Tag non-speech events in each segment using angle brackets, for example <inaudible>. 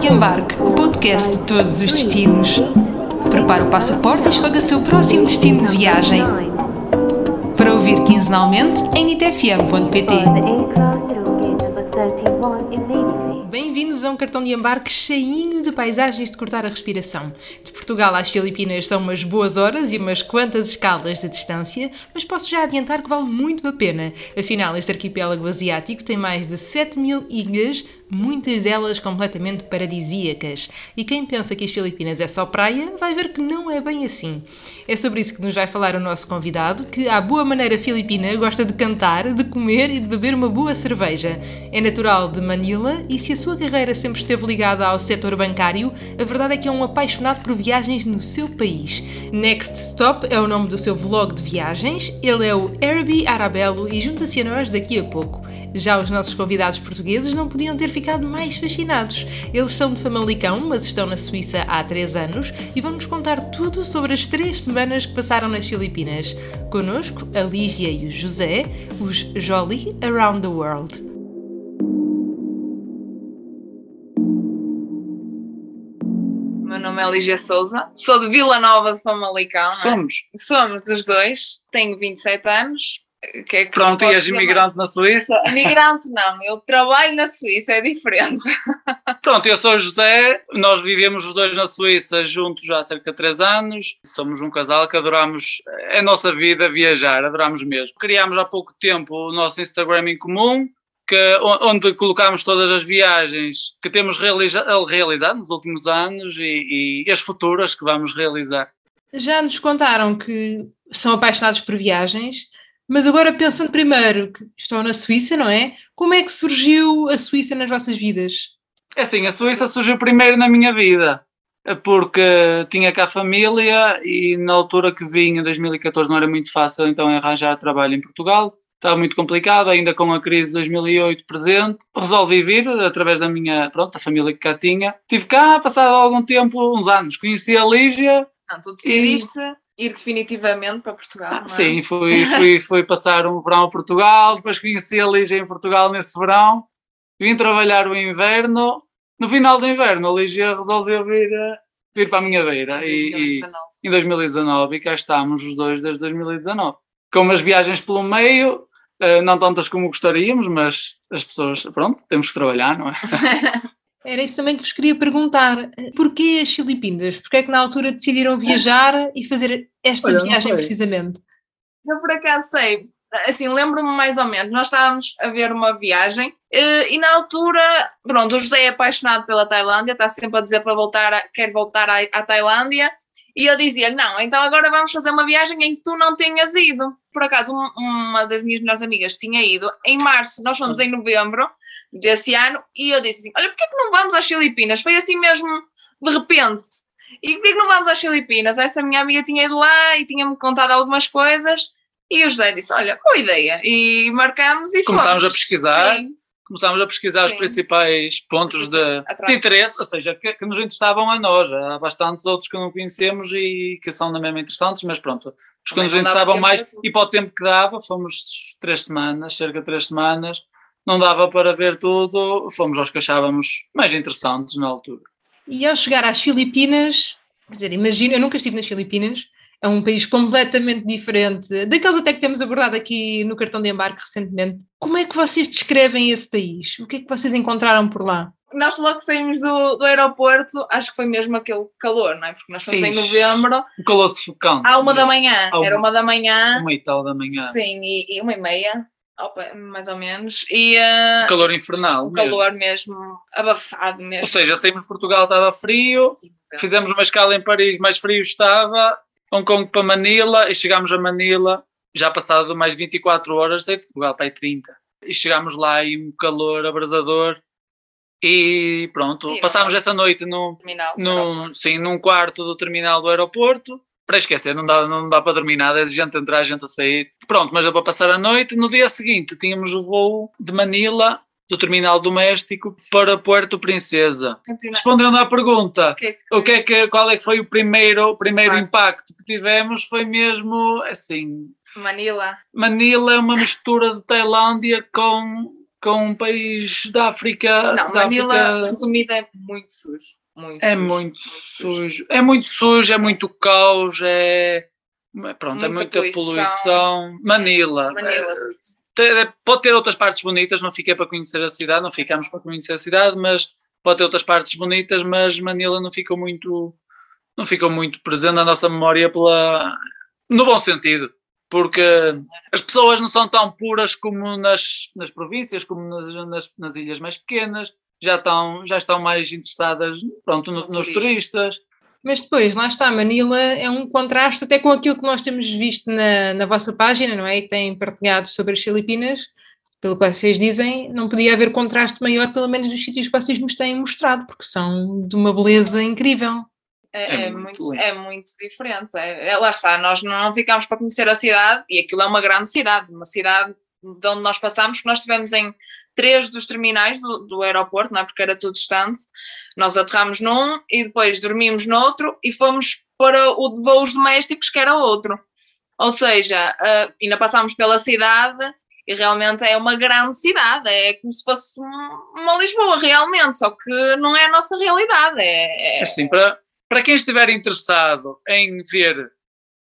de Embarque, o podcast de todos os destinos. Prepare o passaporte e escolha o seu próximo destino de viagem. Para ouvir quinzenalmente em nitfm.pt. Bem-vindos a um cartão de embarque cheinho de paisagens de cortar a respiração. De Portugal às Filipinas são umas boas horas e umas quantas escalas de distância, mas posso já adiantar que vale muito a pena. Afinal, este arquipélago asiático tem mais de 7 mil ilhas, muitas delas completamente paradisíacas. E quem pensa que as Filipinas é só praia, vai ver que não é bem assim. É sobre isso que nos vai falar o nosso convidado, que, à boa maneira filipina, gosta de cantar, de comer e de beber uma boa cerveja. É natural de Manila e se a sua carreira sempre esteve ligada ao setor bancário, a verdade é que é um apaixonado por viagens no seu país. Next Stop é o nome do seu vlog de viagens. Ele é o Herbie Arabello e junta-se a nós daqui a pouco. Já os nossos convidados portugueses não podiam ter ficado mais fascinados. Eles são de Famalicão, mas estão na Suíça há três anos e vão-nos contar tudo sobre as três semanas que passaram nas Filipinas. Conosco, a Lígia e o José, os Jolly Around the World. meu nome é Lígia Souza, sou de Vila Nova de Famalicão. Somos. É? Somos os dois, tenho 27 anos. Que é que Pronto, e és imigrante na Suíça? <laughs> Imigrante não, eu trabalho na Suíça, é diferente. <laughs> Pronto, eu sou o José, nós vivemos os dois na Suíça juntos já há cerca de 3 anos, somos um casal que adoramos a nossa vida viajar, adoramos mesmo. Criámos há pouco tempo o nosso Instagram em comum, que, onde colocamos todas as viagens que temos realiza realizado nos últimos anos e, e, as futuras que vamos realizar. Já nos contaram que são apaixonados por viagens, mas agora pensando primeiro que estão na Suíça, não é? Como é que surgiu a Suíça nas vossas vidas? É assim, a Suíça surgiu primeiro na minha vida, porque tinha cá família e na altura que vim, em 2014, não era muito fácil então arranjar trabalho em Portugal estava muito complicado, ainda com a crise de 2008 presente. Resolvi vir através da minha, pronto, da família que cá tinha. Estive cá, passado algum tempo, uns anos, conheci a Lígia. Não, tu decidiste e... ir definitivamente para Portugal, ah, é? Sim, <laughs> fui, fui, fui passar um verão a Portugal, depois conheci a Lígia em Portugal nesse verão. Vim trabalhar o inverno. No final do inverno, a Lígia resolveu vir, vir para a minha beira. Em 2019. E, e, em 2019, e cá estamos os dois desde 2019 com umas viagens pelo meio, uh, não tantas como gostaríamos, mas as pessoas, pronto, temos que trabalhar, não é? <laughs> Era isso também que vos queria perguntar. Porquê as Filipinas? Porquê é que na altura decidiram viajar e fazer esta Olha, viagem precisamente? Eu por acaso sei, assim, lembro-me mais ou menos, nós estávamos a ver uma viagem eh, e na altura, pronto, o José é apaixonado pela Tailândia, está sempre a dizer para voltar, a, quer voltar à, à Tailândia e eu dizia não, então agora vamos fazer uma viagem em que tu não tenhas ido. Por acaso, um, uma das minhas melhores amigas tinha ido em março, nós fomos em novembro desse ano, e eu disse assim: Olha, porquê que não vamos às Filipinas? Foi assim mesmo de repente. E porquê que não vamos às Filipinas? Essa minha amiga tinha ido lá e tinha-me contado algumas coisas, e o José disse: Olha, boa ideia. E marcamos e Começámos fomos. a pesquisar. Sim começámos a pesquisar Sim. os principais pontos de, de, interesse, ou seja, que, que, nos interessavam a nós. Há bastantes outros que não conhecemos e que são também interessantes, mas pronto, os que nos interessavam mais e para o tempo que dava, fomos três semanas, cerca de três semanas, não dava para ver tudo, fomos aos que achávamos mais interessantes na altura. E ao chegar às Filipinas, quer dizer, imagina, eu nunca estive nas Filipinas, é um país completamente diferente daqueles até que temos abordado aqui no cartão de embarque recentemente. Como é que vocês descrevem esse país? O que é que vocês encontraram por lá? Nós logo saímos do, do aeroporto, acho que foi mesmo aquele calor, não é? Porque nós fomos Ixi, em novembro. Um calor sufocante. À uma da manhã, uma, era uma da manhã. Uma e tal da manhã. Sim, e, e uma e meia. Opa, mais ou menos. E, uh, calor infernal. O calor mesmo, abafado mesmo. Ou seja, saímos de Portugal, estava frio, Sim, fizemos uma escala em Paris, mais frio estava, Hong Kong para Manila e chegámos a Manila, já passado mais 24 horas, de Portugal para aí 30. E chegámos lá e um calor abrasador e pronto, e passámos essa noite no, no, sim, num quarto do terminal do aeroporto. Para esquecer, não dá, não dá para dormir nada, é gente a entrar, gente a sair. Pronto, mas deu para passar a noite. No dia seguinte tínhamos o voo de Manila do terminal doméstico para Puerto Princesa. Respondendo à pergunta, que o que é que, qual é que foi o primeiro, o primeiro impacto que tivemos foi mesmo assim. Manila. Manila é uma mistura de Tailândia com com um país da África. Não, da Manila, África, resumida, é muito sujo. Muito é sujo, muito sujo. É muito sujo, é muito caos, é. Pronto, é Muita muita poluição. poluição. Manila. Manila, eh, sim. te- pode ter outras partes bonitas, não fiquei para conhecer a cidade, não ficámos para conhecer a cidade, mas pode ter outras partes bonitas, mas Manila não ficou muito, não ficou muito presente na nossa memória pela, no bom sentido, porque as pessoas não são tão puras como nas, nas províncias, como nas, nas, nas ilhas mais pequenas, já estão, já estão mais interessadas pronto, no- No nos turistas. Mas depois, lá está, Manila é um contraste até com aquilo que nós temos visto na, na vossa página, não é? E que têm partilhado sobre as Filipinas. Pelo que vocês dizem, não podia haver contraste maior, pelo menos dos sítios que vocês nos têm mostrado, porque são de uma beleza incrível. É, É é muito é muito diferente. É, é- lá está, nós não ficámos para conhecer a cidade, e aquilo é uma grande cidade, uma cidade de onde nós passamos, que nós estivemos em três dos terminais do, do aeroporto, não é? Porque era tudo distante. Nós aterramos num e depois dormimos noutro e fomos para o de voos domésticos, que era outro. Ou seja, ah, ainda passámos pela cidade e realmente é uma grande cidade, é como se fosse um- uma Lisboa, realmente, só que não é a nossa realidade. É, é- para, para quem estiver interessado em ver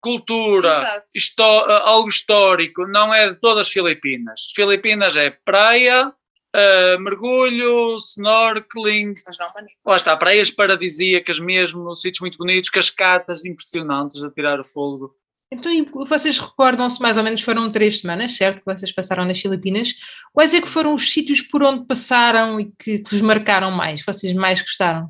cultura, histó- algo histórico, não é de todas as Filipinas. Filipinas é praia, ah, mergulho, snorkeling, Mas não Manila. lá está, praias paradisíacas mesmo, sítios muito bonitos, cascatas impressionantes a tirar o fogo. Então, vocês recordam-se, mais ou menos foram três semanas, certo? Que vocês passaram nas Filipinas. Quais é que foram os sítios por onde passaram e que, que vos marcaram mais, que vocês mais gostaram?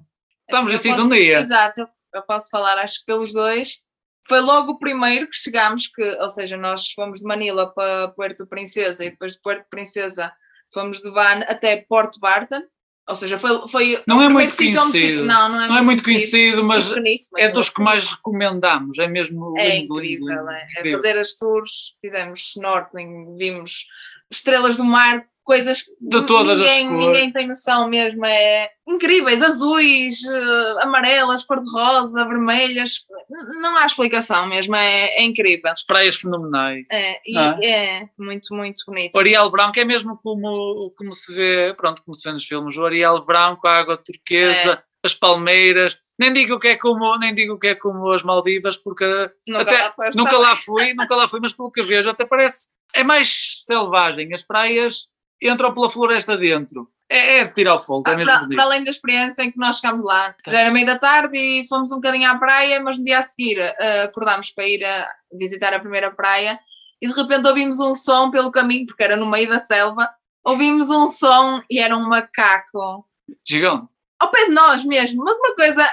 Estamos Eu assim posso- um dia. Exato, eu, eu posso falar, acho que pelos dois. Foi logo o primeiro que chegámos, que, ou seja, nós fomos de Manila para Puerto Princesa e depois de Puerto Princesa fomos de van até Porto Barton. Ou seja, foi, foi Não é muito conhecido. Não, não é, Não é muito conhecido, mas É é dos muito que mais recomendamos, é mesmo É lindo, lindo, incrível, lindo, é, é fazer as tours, fizemos snorkeling, vimos estrelas do mar, coisas que De todas as ninguém, cores. ninguém tem noção mesmo, é incríveis, azuis, eh, amarelas, cor-de-rosa, vermelhas, não há explicação mesmo, é, é incrível. As praias fenomenais. É, Não é muito, muito bonito. O Ariel branco é mesmo como, como se vê, pronto, como se vê nos filmes, o Ariel branco, a água turquesa, É. as palmeiras, nem digo que é como, nem digo que é como as Maldivas, porque Nunca até- lá nunca lá fui, nunca lá fui, mas pelo que vejo até parece, é mais selvagem, as praias entram pela floresta dentro, é, é de tirar o fogo, é Ah, mesmo para, para além da experiência em que nós chegámos lá, já era meio da tarde e fomos um bocadinho à praia, mas no dia a seguir eh, acordámos para ir a visitar a primeira praia e de repente ouvimos um som pelo caminho, porque era no meio da selva, ouvimos um som e era um macaco. Gigante. ao pé de nós mesmo, mas uma coisa,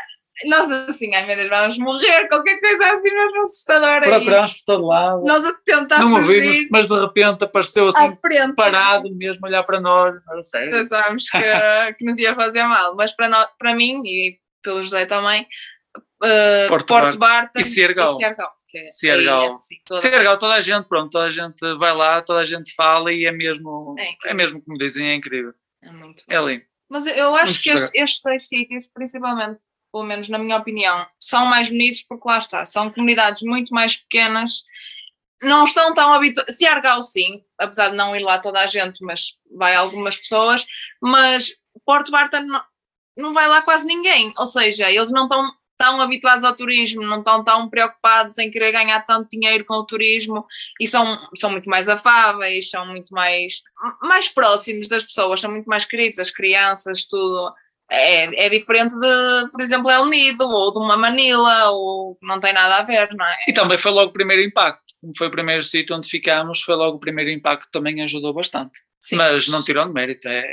nós assim, ai meu Deus, vamos morrer, qualquer coisa assim mesmo assustadora. E Procuramos por todo lado, nós a tentar não ouvimos, mas de repente apareceu assim, frente. parado mesmo, a olhar para nós, pensávamos que, <laughs> que nos ia fazer mal, mas para, nós, para mim e pelo José também, uh, Porto Porto, Barton E e Ciergal, que é- é assim, toda- a gente, pronto, toda a gente vai lá, toda a gente fala e é mesmo, É é, mesmo como dizem, é incrível. é muito bom. É lindo. Mas eu- acho Muito que estes, estes dois sítios, principalmente, pelo menos na minha opinião, são mais bonitos porque lá está, são comunidades muito mais pequenas, não estão tão habituadas. Ciargal, sim, apesar de não ir lá toda a gente, mas vai algumas pessoas, mas Porto Barton não, não vai lá quase ninguém, ou seja, eles não estão tão habituados ao turismo, não estão tão preocupados em querer ganhar tanto dinheiro com o turismo e são, são muito mais afáveis, são muito mais, mais próximos das pessoas, são muito mais queridos, as crianças, tudo. É, é diferente de, por exemplo, El Nido ou de uma Manila, ou não tem nada a ver, não é? E também foi logo o primeiro impacto, como foi o primeiro sítio onde ficámos, foi logo o primeiro impacto que também ajudou bastante. Sim. Mas não tirou de mérito, é...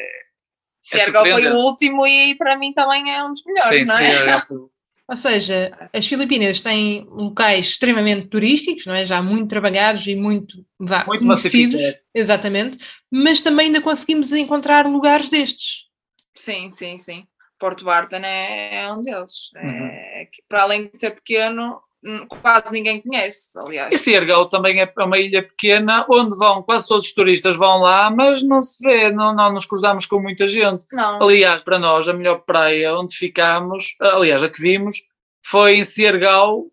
Sergal foi o último e para mim também é um dos melhores, sim, não sim, é? é, <laughs> Ou seja, as Filipinas têm locais extremamente turísticos, não é? Já muito trabalhados e muito, vá, Muito conhecidos, exatamente, mas também ainda conseguimos encontrar lugares destes. Sim, sim, sim. Porto Barton é, é um deles. Uhum. É, para além de ser pequeno, quase ninguém conhece, aliás. E Ciergal também é uma ilha pequena onde vão, quase todos os turistas vão lá, mas não se vê, não, não nos cruzamos com muita gente. Não, Aliás, para nós, a melhor praia onde ficámos, aliás, a que vimos, foi em Ciergal,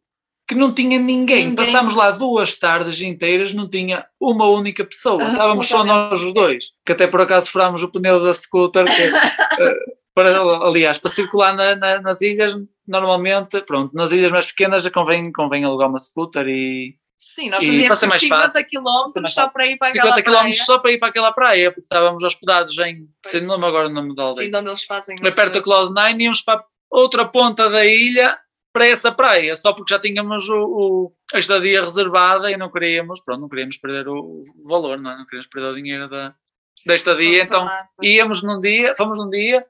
que não tinha ninguém. Ninguém. Passámos lá duas tardes inteiras, não tinha uma única pessoa. Ah, Estávamos só nós os dois. Que até por acaso furámos o pneu da scooter. Que, <laughs> eh, para, aliás, para circular na- na- nas ilhas, normalmente, pronto, nas ilhas mais pequenas convém, convem alugar uma scooter e Sim, nós fazíamos para ser mais 50 fácil. quilómetros mais só para ir para 50 aquela km praia. só para ir para aquela praia, porque estávamos hospedados em. Sei, não lembro agora o nome da aldeia. Sim, de onde eles fazem perto da Cloud9 íamos para outra ponta da ilha para essa praia, só porque já tínhamos o, o- a estadia reservada e não queríamos, pronto, não queríamos perder o valor, não é? Não queríamos perder o dinheiro da, da estadia, então íamos num dia, fomos num dia,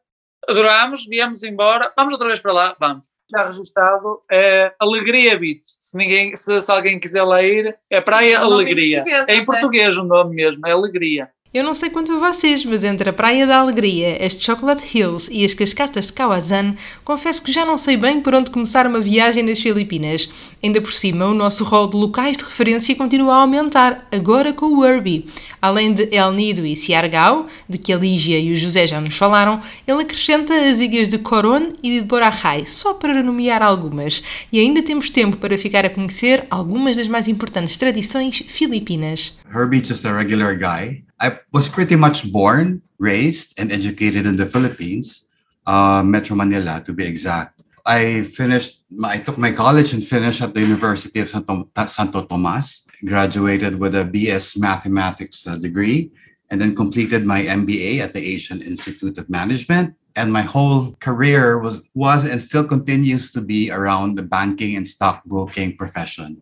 adorámos, viemos embora, vamos outra vez para lá, vamos. Já registado, é Alegria Beach. Se, ninguém, se, se alguém quiser lá ir, é Praia é um nome em Alegria. português, é em até. português o nome mesmo, é Alegria. Eu não sei quanto a vocês, mas entre a Praia da Alegria, as Chocolate Hills e as cascatas de Kawazan, confesso que já não sei bem por onde começar uma viagem nas Filipinas. Ainda por cima, o nosso rol de locais de referência continua a aumentar, agora com o Urbi. Além de El Nido e Siargao, de que a Lígia e o José já nos falaram, ele acrescenta as ilhas de Coron e de Boracay, só para nomear algumas. E ainda temos tempo para ficar a conhecer algumas das mais importantes tradições filipinas. Herbie's just a regular guy. I was pretty much born, raised, and educated in the Philippines, uh, Metro Manila to be exact. I finished, my, I took my college and finished at the University of Santo, Santo Tomas, graduated with a BS Mathematics uh, degree, and then completed my MBA at the Asian Institute of Management. And my whole career was, was and still continues to be around the banking and stockbroking profession.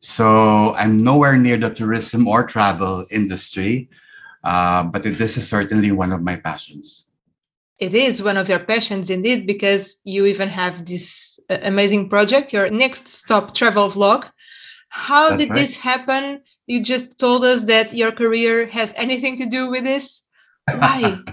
So I'm nowhere near the tourism or travel industry, uh, but this is certainly one of my passions. It is one of your passions indeed, because you even have this uh, amazing project, your next stop travel vlog. How That's did right. this happen? You just told us that your career has anything to do with this. Why? <laughs>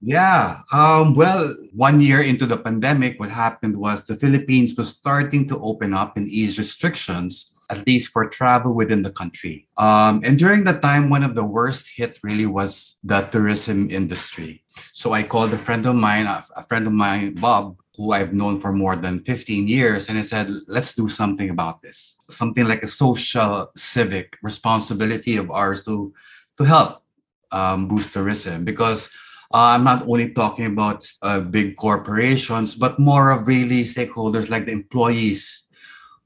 Yeah. Um, well, one year into the pandemic, what happened was the Philippines was starting to open up and ease restrictions, at least for travel within the country. Um, and during that time, one of the worst hit really was the tourism industry. So I called a friend of mine, a friend of mine, Bob, who I've known for more than 15 years, and I said, let's do something about this. Something like a social, civic responsibility of ours to, to help um, boost tourism because uh, I'm not only talking about uh, big corporations, but more of really stakeholders like the employees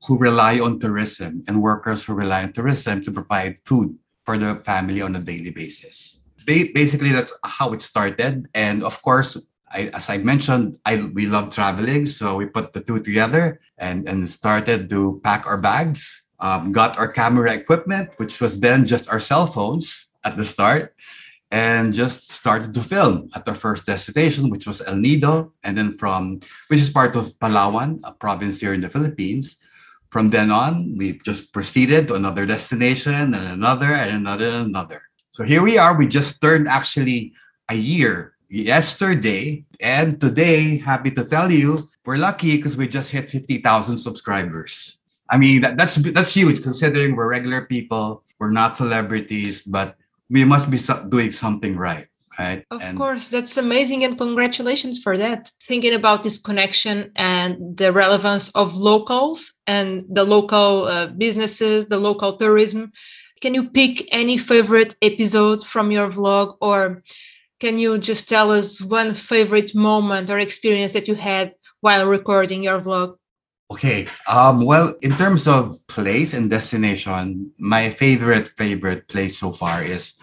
who rely on tourism and workers who rely on tourism to provide food for their family on a daily basis. Ba- Basically, that's how it started. And of course, I, as I mentioned, I, we love traveling. So we put the two together and, and started to pack our bags, um, got our camera equipment, which was then just our cell phones at the start and just started to film at our first destination, which was El Nido, and then from which is part of Palawan, a province here in the Philippines. From then on, we just proceeded to another destination and another and another and another. So here we are. We just turned actually a year yesterday, and today, happy to tell you, we're lucky because we just hit 50,000 subscribers. I mean, that, that's that's huge considering we're regular people, we're not celebrities, but we must be doing something right, right? Of And- course, that's amazing, and congratulations for that. Thinking about this connection and the relevance of locals and the local uh, businesses, the local tourism, can you pick any favorite episode from your vlog, or can you just tell us one favorite moment or experience that you had while recording your vlog? Okay. Um, well, in terms of place and destination, my favorite favorite place so far is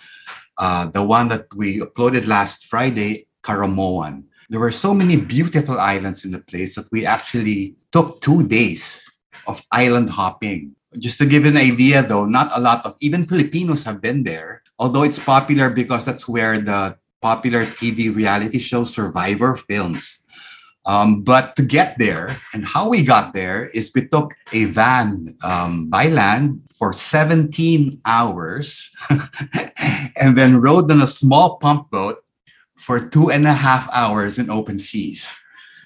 uh, the one that we uploaded last Friday, Karamoan. There were so many beautiful islands in the place that we actually took two days of island hopping. Just to give an idea, though, not a lot of even Filipinos have been there, although it's popular because that's where the popular TV reality show Survivor films. Um, but to get there, and how we got there is we took a van um, by land for 17 hours <laughs> and then rode on a small pump boat for two and a half hours in open seas.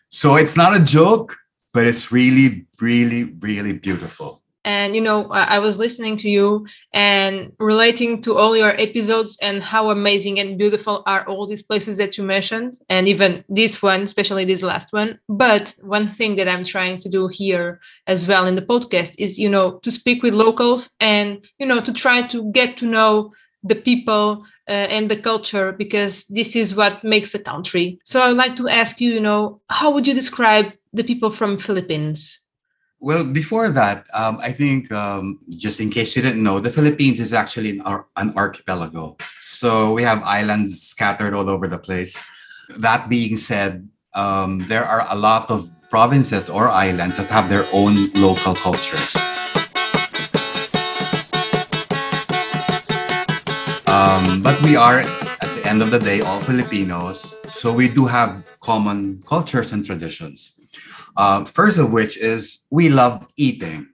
So it's not a joke, but it's really, really, really beautiful. and you know I, was listening to you and relating to all your episodes and how amazing and beautiful are all these places that you mentioned and even this one especially this last one but one thing that i'm trying to do here as well in the podcast is you know to speak with locals and you know to try to get to know the people uh, and the culture because this is what makes a country so i'd like to ask you you know how would you describe the people from philippines well, before that, um, I think um, just in case you didn't know, the Philippines is actually an, ar- an archipelago. So we have islands scattered all over the place. That being said, um, there are a lot of provinces or islands that have their own local cultures. Um, but we are, at the end of the day, all Filipinos. So we do have common cultures and traditions. Uh, first of which is we love eating,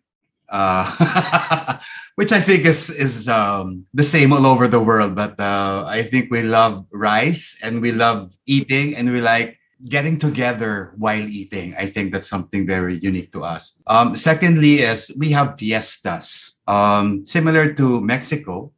uh, <laughs> which I think is is um, the same all over the world. But uh, I think we love rice and we love eating and we like getting together while eating. I think that's something very unique to us. Um, secondly, is we have fiestas, um, similar to Mexico,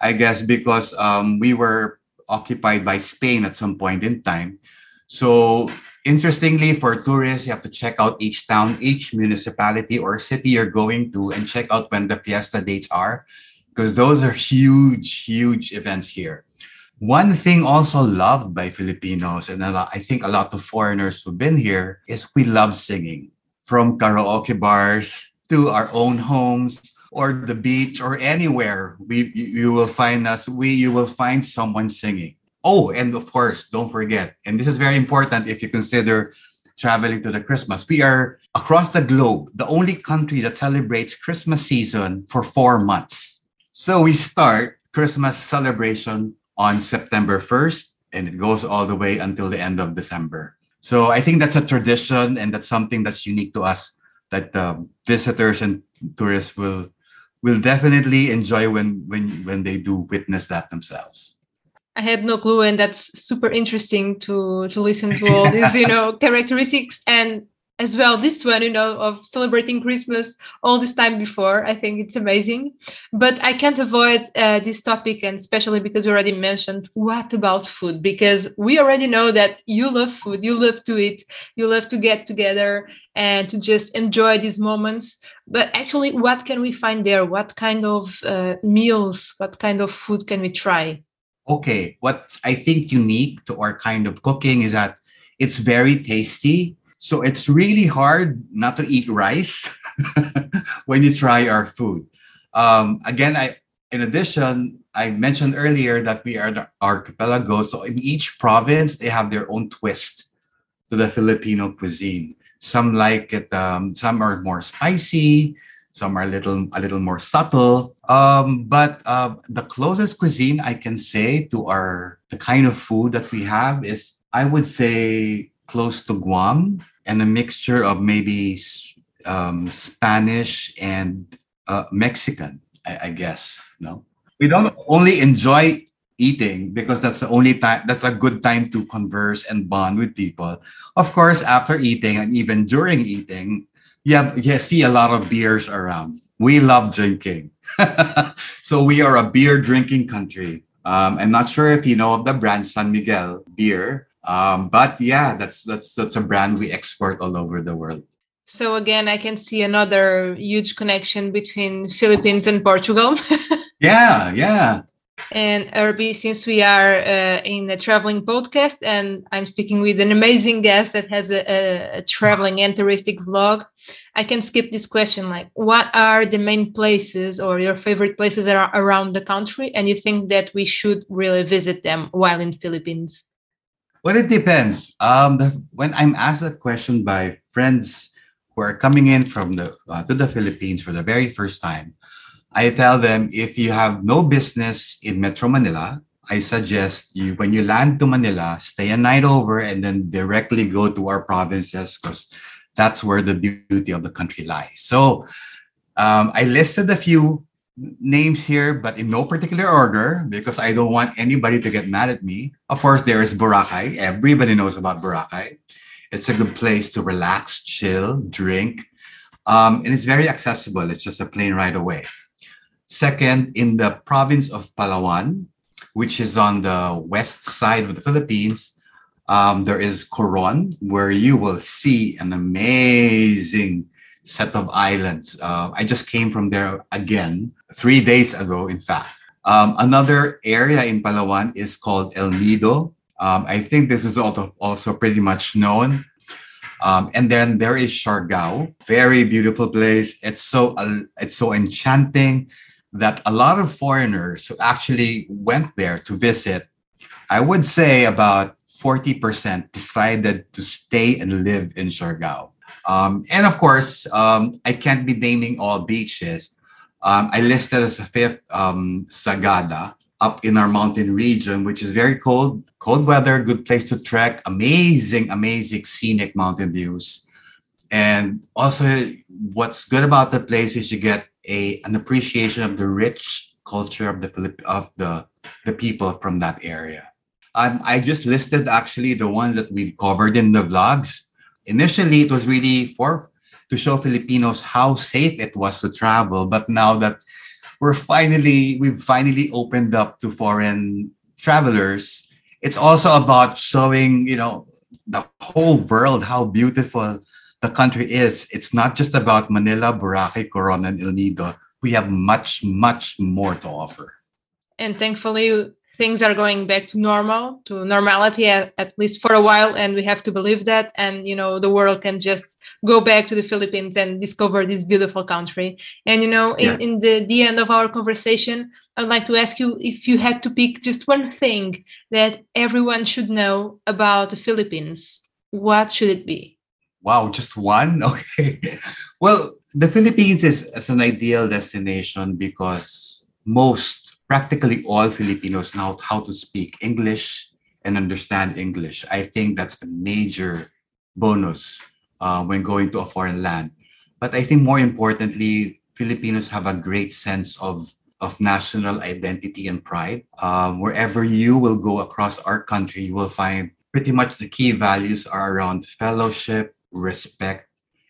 I guess, because um, we were occupied by Spain at some point in time. So Interestingly, for tourists, you have to check out each town, each municipality or city you're going to, and check out when the fiesta dates are, because those are huge, huge events here. One thing also loved by Filipinos, and I think a lot of foreigners who've been here, is we love singing. From karaoke bars to our own homes or the beach or anywhere, we you will find us. We you will find someone singing Oh, and of course, don't forget, and this is very important if you consider traveling to the Christmas. We are across the globe, the only country that celebrates Christmas season for four months. So we start Christmas celebration on September 1st, and it goes all the way until the end of December. So I think that's a tradition, and that's something that's unique to us that um, visitors and tourists will will definitely enjoy when when when they do witness that themselves. I had no clue, and that's super interesting to to listen to all <laughs> these, you know, characteristics and as well this one you know of celebrating christmas all this time before. I think it's amazing. But i can't avoid uh, this topic and especially because you already mentioned what about food? Because we already know that you love food you love to eat you love to get together and to just enjoy these moments. But actually what can we find there? What kind of uh, meals what kind of food can we try? Okay, what's I think unique to our kind of cooking is that it's very tasty. So it's really hard not to eat rice <laughs> when you try our food. Um, again, I in addition, I mentioned earlier that we are the archipelago. So in each province, they have their own twist to the Filipino cuisine. Some like it, um, some are more spicy, some are a little a little more subtle. Um, but uh, the closest cuisine I can say to our the kind of food that we have is I would say close to Guam and a mixture of maybe um, Spanish and uh, Mexican, I, I guess. No, we don't only enjoy eating because that's the only time that's a good time to converse and bond with people of course after eating and even during eating yeah, yeah, see a lot of beers around. We love drinking. <laughs> so we are a beer drinking country. Um, I'm not sure if you know of the brand San Miguel beer, um, but yeah, that's that's that's a brand we export all over the world. So again, I can see another huge connection between Philippines and Portugal. <laughs> yeah, yeah. And Irby, since we are uh, in a traveling podcast and I'm speaking with an amazing guest that has a, a, a traveling and touristic vlog, I can skip this question. Like, what are the main places or your favorite places that are around the country, and you think that we should really visit them while in Philippines? Well, it depends. Um, the, when I'm asked that question by friends who are coming in from the uh, to the Philippines for the very first time, I tell them if you have no business in Metro Manila, I suggest you when you land to Manila, stay a night over and then directly go to our provinces because that's where the beauty of the country lies. So um, I listed a few names here, but in no particular order because I don't want anybody to get mad at me. Of course, there is Boracay. Everybody knows about Boracay. It's a good place to relax, chill, drink. Um, and it's very accessible. It's just a plane ride away. Second, in the province of Palawan, which is on the west side of the Philippines, um, there is Coron, where you will see an amazing set of islands. Uh, I just came from there again three days ago, in fact. Um, another area in Palawan is called El Nido. Um, I think this is also also pretty much known. Um, and then there is Siargao, very beautiful place. It's so uh, it's so enchanting that a lot of foreigners who actually went there to visit, I would say about 40% decided to stay and live in Siargao. Um, and of course, um, I can't be naming all beaches. Um, I listed as a fifth um, Sagada up in our mountain region, which is very cold, cold weather, good place to trek, amazing, amazing scenic mountain views. And also, what's good about the place is you get a an appreciation of the rich culture of the Philipp- of the the people from that area. Um, I just listed actually the ones that we've covered in the vlogs. Initially, it was really for to show Filipinos how safe it was to travel, but now that we're finally we've finally opened up to foreign travelers, it's also about showing you know the whole world how beautiful the country is. It's not just about Manila, Boracay, Coron, and El Nido. We have much, much more to offer. And thankfully, things are going back to normal to normality at, at, least for a while and we have to believe that. And you know the world can just go back to the philippines and discover this beautiful country. And you know in, in the, the end of our conversation i'd like to ask you if you had to pick just one thing that everyone should know about the philippines what should it be? Wow just one? <laughs> Okay. Well the philippines is, is an ideal destination because most practically all Filipinos know how to speak English and understand English. I think that's a major bonus uh, when going to a foreign land. But I think more importantly, Filipinos have a great sense of, of national identity and pride. Um, wherever you will go across our country, you will find pretty much the key values are around fellowship, respect,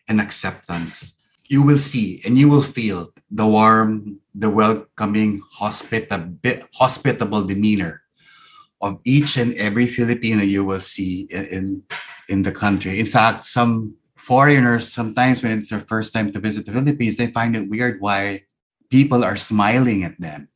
and acceptance. You will see and you will feel the warm, the welcoming, hospitable, hospitable demeanor of each and every Filipino you will see in, in, in the country. In fact, some foreigners, sometimes when it's their first time to visit the Philippines, they find it weird why people are smiling at them.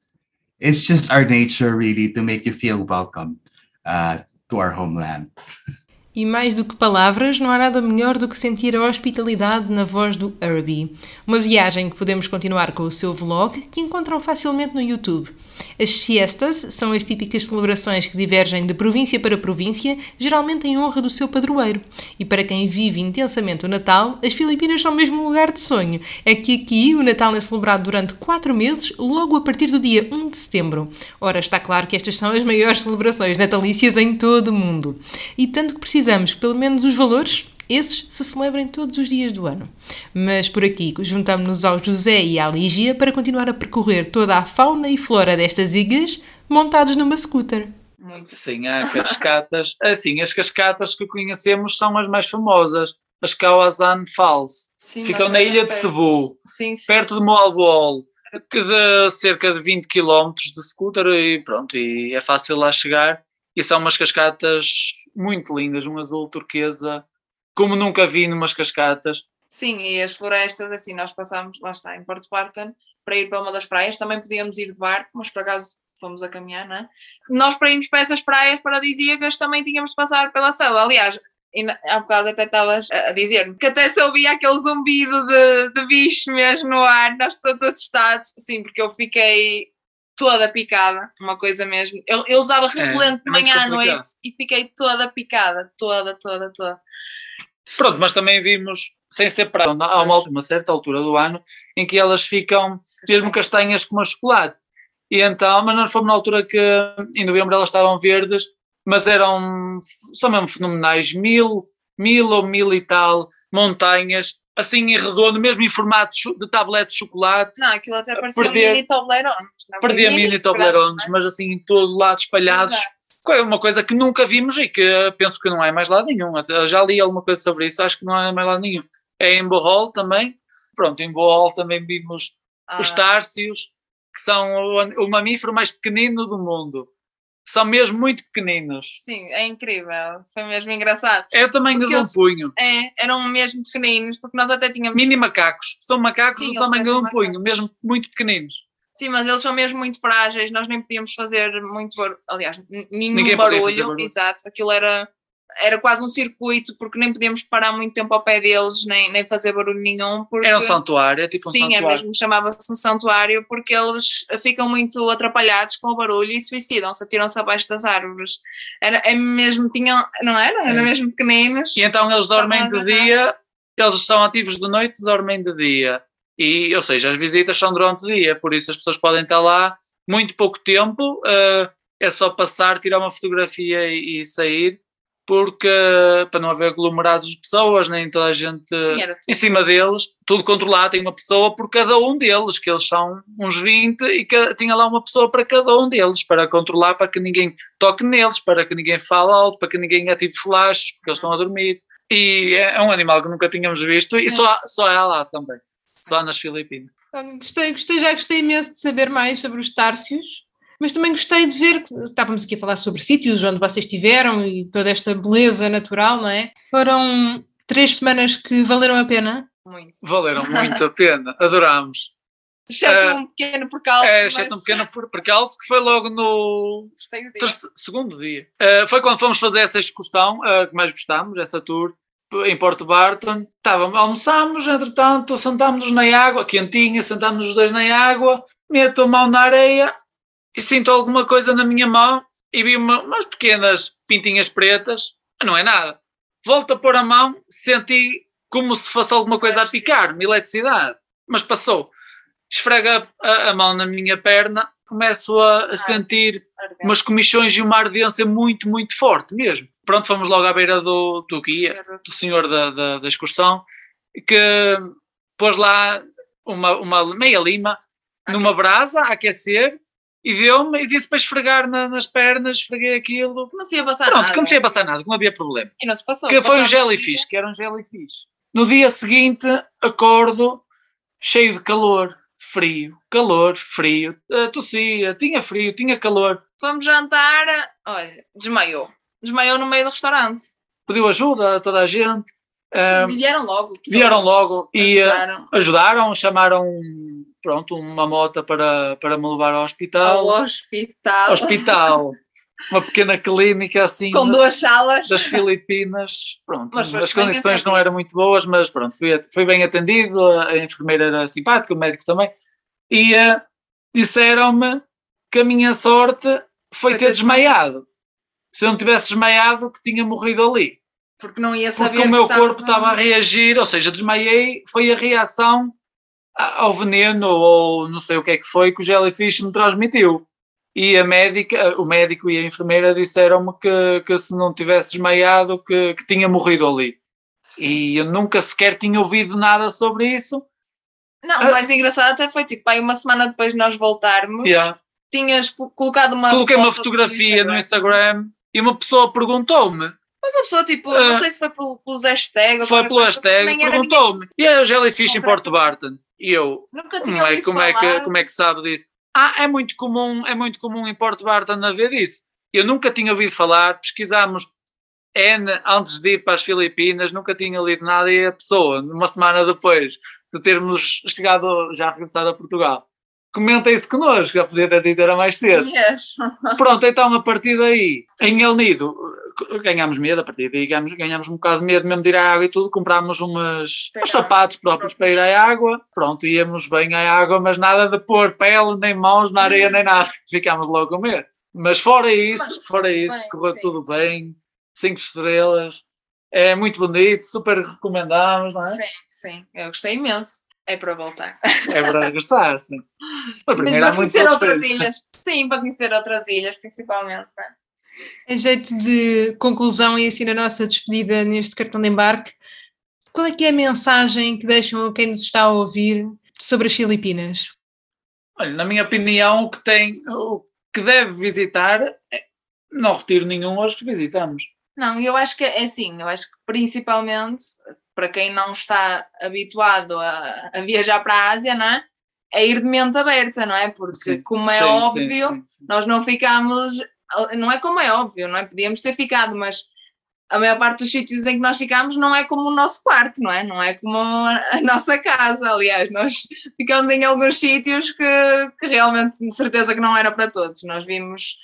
It's just our nature, really, to make you feel welcome uh, to our homeland. <laughs> E mais do que palavras, não há nada melhor do que sentir a hospitalidade na voz do Herbie. Uma viagem que podemos continuar com o seu vlog, que encontram facilmente no YouTube. As fiestas são as típicas celebrações que divergem de província para província, geralmente em honra do seu padroeiro. E para quem vive intensamente o Natal, as Filipinas são mesmo um lugar de sonho. É que aqui o Natal é celebrado durante quatro meses, logo a partir do dia 1 de setembro. Ora, está claro que estas são as maiores celebrações natalícias em todo o mundo. E tanto que precisamos pelo menos os valores esses se celebrem todos os dias do ano. Mas por aqui juntamos-nos ao José e à Lígia para continuar a percorrer toda a fauna e flora destas ilhas montados numa scooter. Muito sim, há cascatas. <laughs> Assim, as cascatas que conhecemos são as mais famosas. As Kawazan Falls. Sim, Ficam na ilha de Cebu, sim, sim, perto de Moalboal, que de cerca de 20 km de scooter e pronto, e é fácil lá chegar. E são umas cascatas muito lindas, um azul turquesa como nunca vi numas cascatas. Sim, e as florestas, assim, nós passámos, lá está, em Porto Barton, para ir para uma das praias, também podíamos ir de barco, mas por acaso fomos a caminhar, não é? Nós para irmos para essas praias paradisíacas também tínhamos de passar pela selva, aliás, e há bocado até estavas a dizer que até se ouvia aquele zumbido de, de bicho mesmo no ar, nós todos assustados, sim, porque eu fiquei toda picada, uma coisa mesmo. Eu, eu usava é, repelente é, de manhã à noite e fiquei toda picada, toda, toda, toda. Pronto, mas também vimos, sem ser para há uma, uma, certa altura do ano, em que elas ficam mesmo castanhas como a chocolate. E então, mas nós fomos na altura que em novembro elas estavam verdes, mas eram só mesmo fenomenais, mil, mil ou mil e tal montanhas, assim em redondo, mesmo em formato de tablete de chocolate. Não, aquilo até parecia perder, mini Toblerones. Perdia mini Toblerones, mas assim em todo lado espalhados. Exato é uma coisa que nunca vimos e que penso que não é mais lado nenhum. Já li alguma coisa sobre isso, acho que não é mais lado nenhum. É em Bohol também, Pronto, em Boal também vimos Ah, os tárcios, que são o, o mamífero mais pequenino do mundo. São mesmo muito pequeninos. Sim, é incrível. Foi mesmo engraçado. É o tamanho Porque de um eles- punho. É, eram mesmo pequeninos, porque nós até tínhamos. Mini macacos. São macacos Sim, do tamanho de um parecem punho, macacos. mesmo muito pequeninos. Sim, mas eles são mesmo muito frágeis, nós nem podíamos fazer muito barulho. Aliás, nenhum Ninguém barulho. barulho. Exato, aquilo era, era quase um circuito, porque nem podíamos parar muito tempo ao pé deles, nem, nem fazer barulho nenhum. Porque... Era um santuário, é tipo um Sim, é santuário. mesmo, chamava-se um santuário porque eles ficam muito atrapalhados com o barulho e suicidam-se, atiram-se abaixo das árvores. Era, é mesmo, tinham, não era? Eram É. mesmo pequeninos. E então eles dormem de dia, eles estão ativos de noite, dormem de dia. E, ou seja, as visitas são durante o dia, por isso as pessoas podem estar lá muito pouco tempo, eh, é só passar, tirar uma fotografia e, e sair, porque para não haver aglomerados de pessoas, nem toda a gente era em cima deles, tudo controlado, tem uma pessoa por cada um deles, que eles são uns 20 e que tinha lá uma pessoa para cada um deles, para controlar, para que ninguém toque neles, para que ninguém fale alto, para que ninguém ative flashes, porque eles estão a dormir. E é é um animal que nunca tínhamos visto e só, só é lá também, só nas Filipinas. Olha, Gostei, gostei, já gostei imenso de saber mais sobre os tárcios, mas também gostei de ver que estávamos aqui a falar sobre sítios onde vocês estiveram e toda esta beleza natural, não é? Foram três semanas que valeram a pena. muito. Valeram <laughs> muito a pena, adorámos. Exceto Eh, um pequeno percalço. É, mas exceto um pequeno per- percalço que foi logo no terceiro dia. terce- segundo dia. Uh, foi quando fomos fazer essa excursão uh, que mais gostámos, essa tour em Porto Barton. Estávamos, almoçámos, entretanto, sentámos-nos na água, quentinha, sentámos os dois na água, meto a mão na areia e sinto alguma coisa na minha mão e vi uma, umas pequenas pintinhas pretas. Não é nada. Volto a pôr a mão, senti como se fosse alguma coisa a picar-me, eletricidade. Mas passou. Esfrega a, a mão na minha perna, começo a, a sentir Ardente. umas comichões e uma ardência muito, muito forte mesmo. Pronto, fomos logo à beira do, do guia, do senhor da, da, da excursão, que pôs lá uma, uma meia lima numa brasa a aquecer e deu-me e disse para esfregar na- nas pernas, esfreguei aquilo. Não se ia passar Pronto, nada. que não tinha passar nada, não havia problema. E não se passou. Que foi um jellyfish, que era um jellyfish. No dia seguinte, acordo cheio de calor, frio, calor, frio, eh, tossia, tinha frio, tinha calor. Fomos jantar, olha, desmaiou. Desmaiou no meio do restaurante. pediu ajuda a toda a gente, Sim, Ah, e vieram logo. vieram logo e, eh, ajudaram ajudaram, chamaram pronto, uma moto para, para me levar ao hospital. ao hospital. Hospital, <laughs> uma pequena clínica assim Com duas salas. das Filipinas. Pronto, Mas as condições não eram muito boas, mas pronto, fui, fui bem atendido, a, enfermeira era simpática, o médico também, e eh, disseram-me que a minha sorte foi Foi ter desmaiado. Se eu não tivesse desmaiado, que tinha morrido ali. Porque não ia saber. porque o meu corpo estava a reagir, ou seja, desmaiei, foi a reação ao veneno ou não sei o que é que foi que o jellyfish me transmitiu. E a médica, o médico e a enfermeira disseram-me que, que se não tivesse desmaiado que, que tinha morrido ali. E eu nunca sequer tinha ouvido nada sobre isso. Não, o mais engraçado até foi tipo, aí uma semana depois de nós voltarmos, Yeah. tinhas colocado uma. Coloquei uma foto fotografia no Instagram e uma pessoa perguntou-me, Mas a pessoa, tipo, Ah. não sei se foi pelo- pelos hashtags ou foi pelo hashtag, perguntou-me, e é o jellyfish em. Porto Barton? E eu, Nunca tinha Como é, como, é que, como é que sabe disso? Ah, é muito comum, é muito comum em Porto Barton haver disso. Eu nunca tinha ouvido falar, pesquisámos N antes de ir para as Filipinas, nunca tinha lido nada e a pessoa, uma semana depois de termos chegado, já regressado a Portugal, comenta isso connosco, já podia ter dito era mais cedo. Yes. <laughs> Pronto, então a partir daí, em El Nido, ganhámos medo, a partir daí ganhámos, ganhámos um bocado de medo mesmo de ir à água e tudo, comprámos umas, uns a sapatos próprios para ir à água, pronto, íamos bem à água, mas nada de pôr pele, nem mãos na areia, nem nada, <laughs> ficámos logo com medo. Mas fora isso, Mas fora isso, bem, correu sim, tudo bem, cinco estrelas, é muito bonito, super recomendamos, não é? Sim, sim, eu gostei imenso. É para voltar. É para regressar, sim. Para muitos conhecer outras ilhas. Sim, para conhecer outras ilhas, principalmente. não é? Em jeito de conclusão e assim na nossa despedida neste cartão de embarque, qual é que é a mensagem que deixam a quem nos está a ouvir sobre as Filipinas? Olha, na minha opinião, o que tem, o que deve visitar, é- não retiro nenhum aos que visitamos. Não, eu acho que é assim, eu acho que principalmente, para quem não está habituado a, a viajar para a Ásia, não é? É ir de mente aberta, não é? Porque, Sim, como é sim, óbvio, sim, nós não ficámos. Não é como é óbvio, não é? Podíamos ter ficado, mas a maior parte dos sítios em que nós ficámos não é como o nosso quarto, não é? Não é como a, a nossa casa. Aliás, nós ficamos em alguns sítios que, que realmente, de certeza, que não era para todos. Nós vimos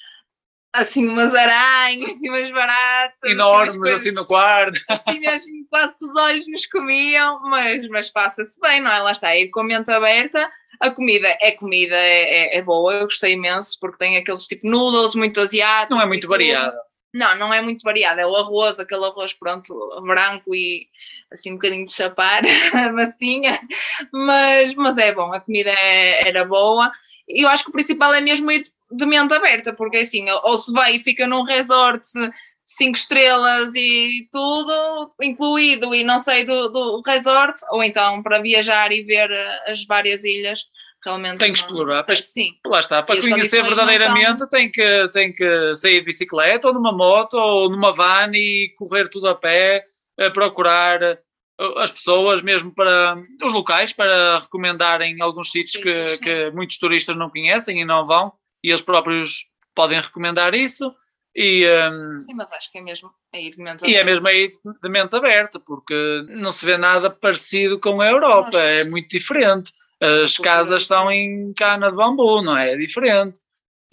assim umas aranhas, assim umas baratas, assim, Enormes, coisas- assim no quarto. assim mesmo, quase que os olhos nos comiam, mas, mas passa-se bem, não é? Lá está, ir com a mente aberta. A comida é comida, é, é- é boa, eu gostei imenso, porque tem aqueles tipo noodles muito asiáticos. Não é e muito variado. Não, não é muito variado. É o arroz, aquele arroz pronto, branco e assim um bocadinho de chapar, <laughs> massinha, mas, mas é bom, a comida é- era boa. E eu acho que o principal é mesmo ir de mente aberta, porque assim, ou se vai e fica num resort cinco estrelas e tudo incluído e não sei do, do resort, ou então para viajar e ver eh, as várias ilhas, realmente. Tem que não- explorar. Pois- Sim. Lá está, para conhecer verdadeiramente tem, que, tem que sair de bicicleta ou numa moto ou numa van e correr tudo a pé, eh, procurar eh, as pessoas mesmo para os locais para recomendarem alguns sítios que, Sítios, sim. que muitos turistas não conhecem e não vão e eles próprios podem recomendar isso e, ehm, Sim, mas acho que é mesmo ir de mente e é aberta. mesmo aí de mente aberta porque não se vê nada parecido com a Europa, é muito diferente. As casas estão em cana de bambu, não é? É diferente.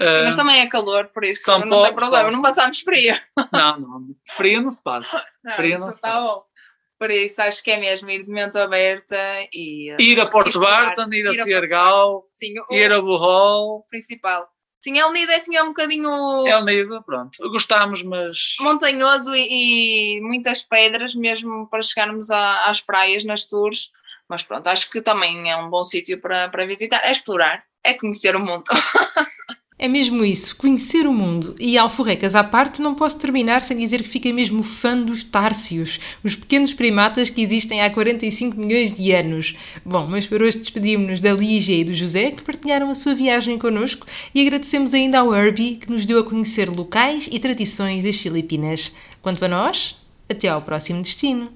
Sim, mas Ah, também é calor, por isso não poucos, tem problema, não passamos frio. <laughs> Não, não. Frio não se passa. <laughs> Não, Frio não se está passa. bom. Por isso acho que é mesmo ir de mente aberta e uh, Ir a Porto Explorar, Barton, ir a ir a o ir a Bohol. principal. Sim, El Nido é assim, é um bocadinho É o nível, pronto. Gostámos, mas. montanhoso e, e muitas pedras mesmo para chegarmos a- às praias nas tours. Mas pronto, acho que também é um bom sítio para, para visitar. É explorar, é conhecer o mundo. <laughs> É mesmo isso, conhecer o mundo. E alforrecas à parte, não posso terminar sem dizer que fiquei mesmo fã dos tárcios, os pequenos primatas que existem há 45 milhões de anos. Bom, mas por hoje despedimos-nos da Lígia e do José, que partilharam a sua viagem connosco, e agradecemos ainda ao Herbie, que nos deu a conhecer locais e tradições das Filipinas. Quanto a nós, até ao próximo destino.